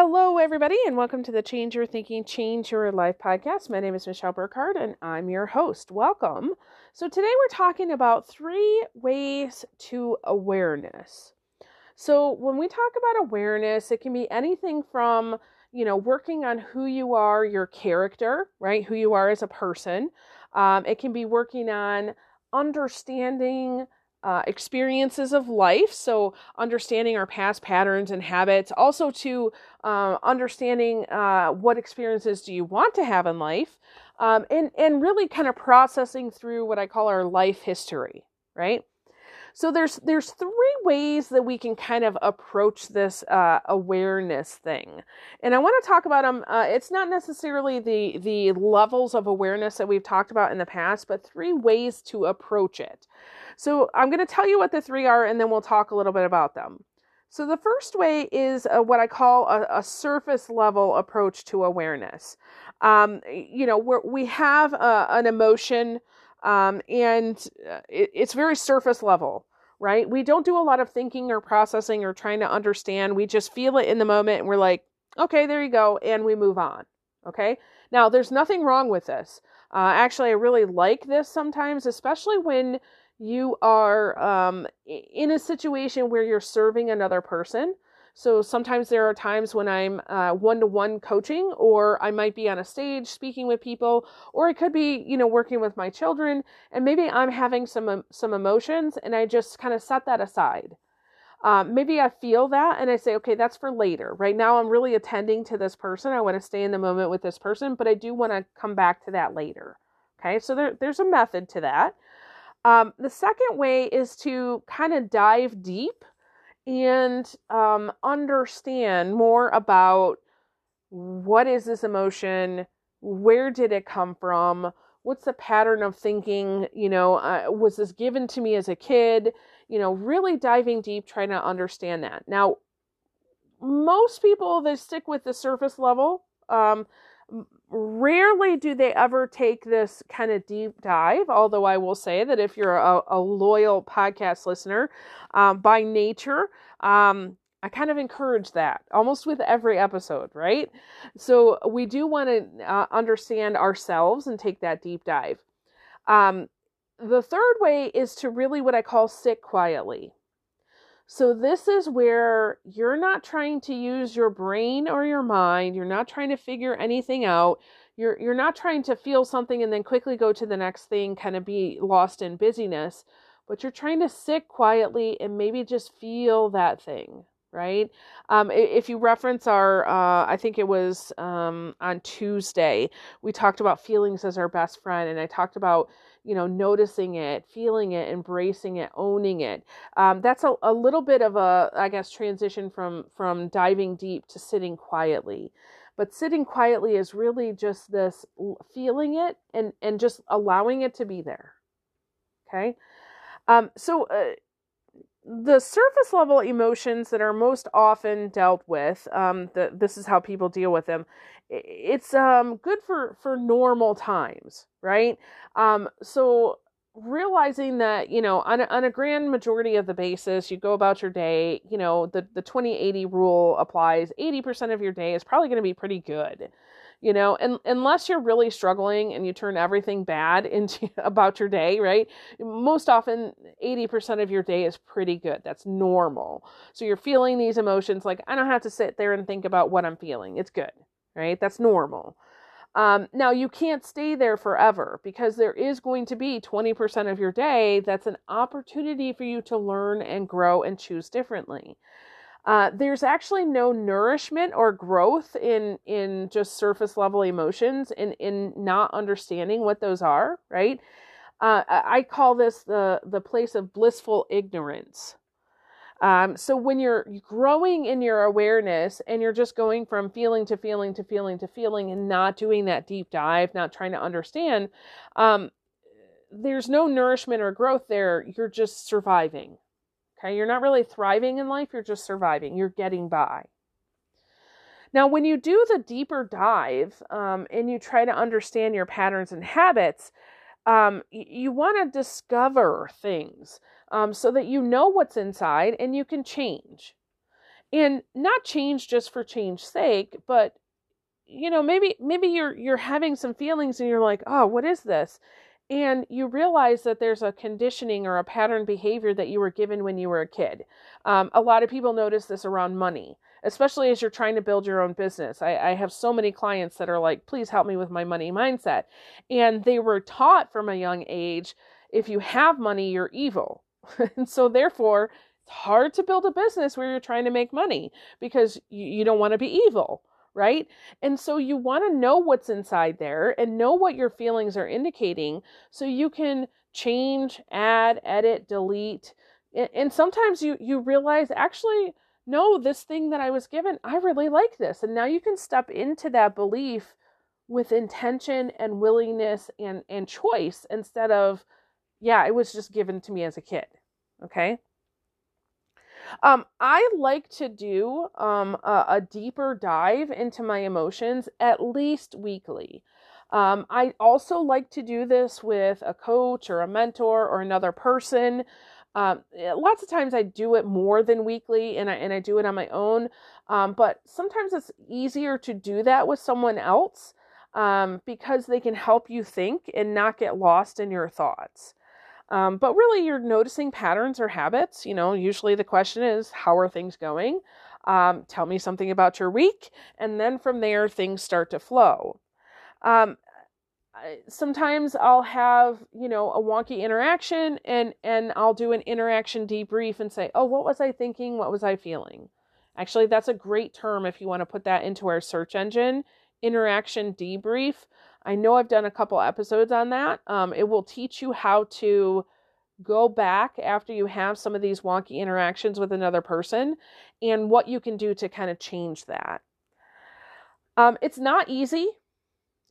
Hello, everybody, and welcome to the Change Your Thinking, Change Your Life podcast. My name is Michelle Burkhardt, and I'm your host. Welcome. So, today we're talking about three ways to awareness. So, when we talk about awareness, it can be anything from, you know, working on who you are, your character, right? Who you are as a person. Um, it can be working on understanding uh, experiences of life. So, understanding our past patterns and habits, also to uh, understanding uh, what experiences do you want to have in life, um, and and really kind of processing through what I call our life history, right? So there's there's three ways that we can kind of approach this uh, awareness thing, and I want to talk about them. Uh, it's not necessarily the the levels of awareness that we've talked about in the past, but three ways to approach it. So I'm going to tell you what the three are, and then we'll talk a little bit about them. So the first way is a, what I call a, a, surface level approach to awareness. Um, you know, we have a, an emotion, um, and uh, it, it's very surface level, right? We don't do a lot of thinking or processing or trying to understand. We just feel it in the moment, and we're like, okay, there you go, and we move on. Okay. Now, there's nothing wrong with this. Uh, actually, I really like this sometimes, especially when you are um, in a situation where you're serving another person. So sometimes there are times when I'm one to one coaching, or I might be on a stage speaking with people, or it could be, you know, working with my children, and maybe I'm having some some emotions, and I just kind of set that aside. Um, maybe I feel that, and I say, okay, that's for later. Right now, I'm really attending to this person. I want to stay in the moment with this person, but I do want to come back to that later. Okay, so there, there's a method to that. Um, the second way is to kind of dive deep and um, understand more about what is this emotion, where did it come from, what's the pattern of thinking, you know, uh, was this given to me as a kid, you know, really diving deep, trying to understand that. Now, most people they stick with the surface level. Um, rarely do they ever take this kind of deep dive. Although I will say that if you're a, a loyal podcast listener um, by nature, um, I kind of encourage that almost with every episode, right? So we do want to uh, understand ourselves and take that deep dive. Um, the third way is to really what I call sit quietly. So, this is where you're not trying to use your brain or your mind. You're not trying to figure anything out. You're, you're not trying to feel something and then quickly go to the next thing, kind of be lost in busyness, but you're trying to sit quietly and maybe just feel that thing, right? Um, if you reference our, uh, I think it was um, on Tuesday, we talked about feelings as our best friend, and I talked about you know, noticing it, feeling it, embracing it, owning it. Um, that's a, a little bit of a, I guess, transition from from diving deep to sitting quietly. But sitting quietly is really just this feeling it and and just allowing it to be there. Okay, um, so. Uh, the surface level emotions that are most often dealt with um, the, this is how people deal with them it's um, good for for normal times right? Um, so realizing that you know on a, on a grand majority of the basis you go about your day you know the the 2080 rule applies 80% of your day is probably going to be pretty good you know and unless you're really struggling and you turn everything bad into about your day right? Most often 80% of your day is pretty good. That's normal. So you're feeling these emotions like i don't have to sit there and think about what i'm feeling. It's good right? That's normal. Um, now you can't stay there forever because there is going to be 20% of your day that's an opportunity for you to learn and grow and choose differently uh, there's actually no nourishment or growth in in just surface level emotions in in not understanding what those are right? Uh, i call this the the place of blissful ignorance. Um, so when you're growing in your awareness and you're just going from feeling to feeling to feeling to feeling and not doing that deep dive not trying to understand um, there's no nourishment or growth there. You're just surviving Okay, you're not really thriving in life, you're just surviving, you're getting by. Now, when you do the deeper dive um, and you try to understand your patterns and habits, um, you want to discover things um, so that you know what's inside and you can change. And not change just for change's sake, but you know, maybe maybe you're you're having some feelings and you're like, "Oh, what is this?" And you realize that there's a conditioning or a pattern behavior that you were given when you were a kid. Um, a lot of people notice this around money, especially as you're trying to build your own business. I, I have so many clients that are like, please help me with my money mindset. And they were taught from a young age if you have money, you're evil. and so, therefore, it's hard to build a business where you're trying to make money because you, you don't want to be evil right? And so you want to know what's inside there and know what your feelings are indicating so you can change, add, edit, delete. And sometimes you you realize actually no, this thing that I was given, I really like this. And now you can step into that belief with intention and willingness and and choice instead of yeah, it was just given to me as a kid. Okay? Um, I like to do um, a, a, deeper dive into my emotions at least weekly. Um, I also like to do this with a coach or a mentor or another person. Um, eh, lots of times I do it more than weekly, and I and I do it on my own. Um, but sometimes it's easier to do that with someone else um, because they can help you think and not get lost in your thoughts. Um, but really, you're noticing patterns or habits. You know, usually the question is, how are things going? Um, tell me something about your week. And then from there, things start to flow. Um, sometimes I'll have, you know, a wonky interaction and, and I'll do an interaction debrief and say, oh, what was I thinking? What was I feeling? Actually, that's a great term if you want to put that into our search engine interaction debrief I know I've done a couple episodes on that. Um, it will teach you how to go back after you have some of these wonky interactions with another person and what you can do to kind of change that. Um, it's not easy.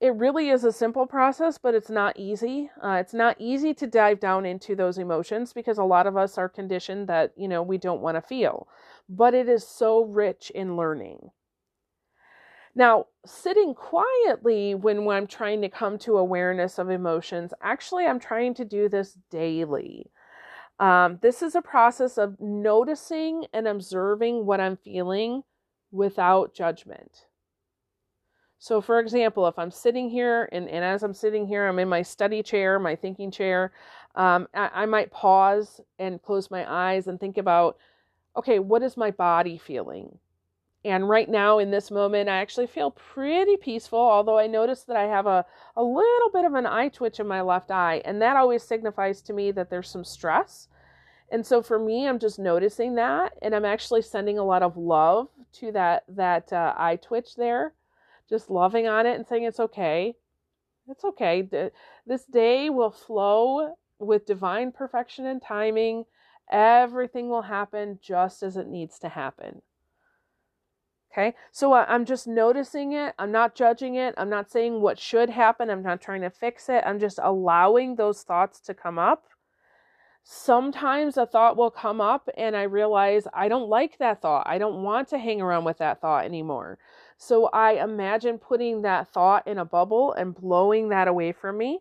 It really is a simple process, but it's not easy. Uh, it's not easy to dive down into those emotions because a lot of us are conditioned that, you know, we don't want to feel. But it is so rich in learning. Now, sitting quietly when, when I'm trying to come to awareness of emotions, actually, I'm trying to do this daily. Um, this is a process of noticing and observing what I'm feeling without judgment. So, for example, if I'm sitting here and, and as I'm sitting here, I'm in my study chair, my thinking chair, um, I, I might pause and close my eyes and think about okay, what is my body feeling? And right now, in this moment, I actually feel pretty peaceful, although I notice that I have a, a little bit of an eye twitch in my left eye. And that always signifies to me that there's some stress. And so for me, I'm just noticing that. And I'm actually sending a lot of love to that, that uh, eye twitch there, just loving on it and saying it's okay. It's okay. This day will flow with divine perfection and timing. Everything will happen just as it needs to happen. Okay, so uh, I'm just noticing it. I'm not judging it. I'm not saying what should happen. I'm not trying to fix it. I'm just allowing those thoughts to come up. Sometimes a thought will come up and I realize I don't like that thought. I don't want to hang around with that thought anymore. So I imagine putting that thought in a bubble and blowing that away from me.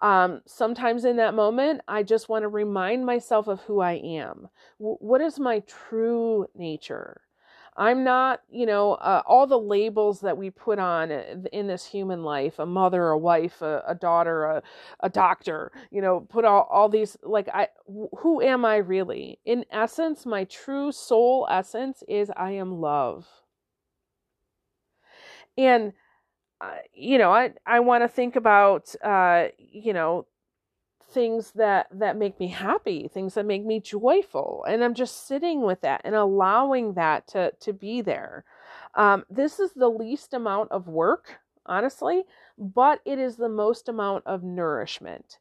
Um, sometimes in that moment, I just want to remind myself of who I am. W- what is my true nature? I'm not, you know, uh, all the labels that we put on in this human life a mother, a wife, a, a daughter, a, a doctor, you know, put all, all these, like, I, who am I really? In essence, my true soul essence is I am love. And, uh, you know, I, I want to think about, uh, you know, things that that make me happy things that make me joyful and i'm just sitting with that and allowing that to to be there. Um, this is the least amount of work honestly but it is the most amount of nourishment.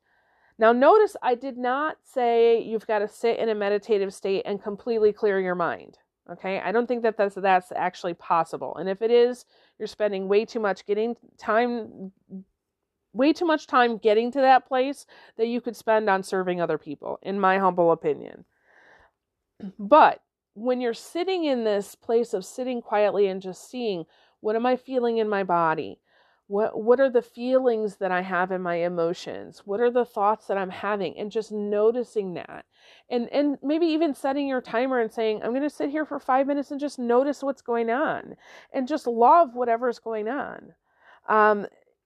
Now notice i did not say you've got to sit in a meditative state and completely clear your mind okay? I don't think that that's that's actually possible and if it is you're spending way too much getting time way too much time getting to that place that you could spend on serving other people, in my humble opinion. But when you're sitting in this place of sitting quietly and just seeing what am I feeling in my body? What what are the feelings that I have in my emotions? What are the thoughts that I'm having? And just noticing that. And and maybe even setting your timer and saying, I'm gonna sit here for five minutes and just notice what's going on and just love whatever's going on. Um,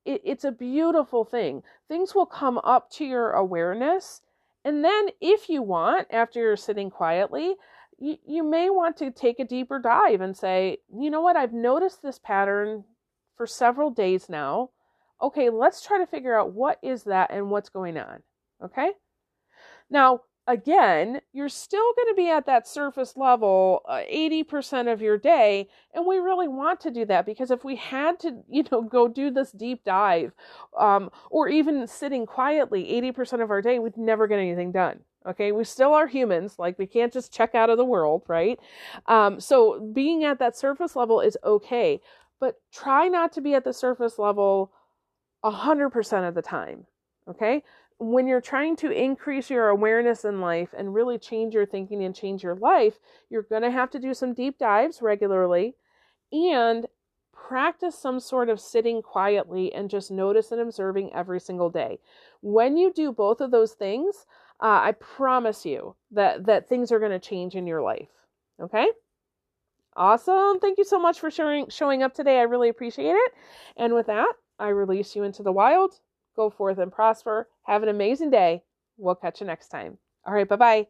it, it's a beautiful thing. Things will come up to your awareness. And then if you want, after you're sitting quietly, you, you may want to take a deeper dive and say, you know what, I've noticed this pattern for several days now. Okay, let's try to figure out what is that and what's going on. Okay? Now, again, you're still going to be at that surface level uh, 80% of your day. And we really want to do that because if we had to, you know, go do this deep dive um, or even sitting quietly 80% of our day, we'd never get anything done. Okay, we still are humans. Like, we can't just check out of the world, right? Um, so, being at that surface level is okay but try not to be at the surface level 100% of the time. Okay? When you're trying to increase your awareness in life and really change your thinking and change your life, you're going to have to do some deep dives regularly and practice some sort of sitting quietly and just notice and observing every single day. When you do both of those things, uh, I promise you that that things are going to change in your life. Okay? Awesome. Thank you so much for showing showing up today. I really appreciate it. And with that, I release you into the wild. Go forth and prosper. Have an amazing day. We'll catch you next time. All right, bye-bye.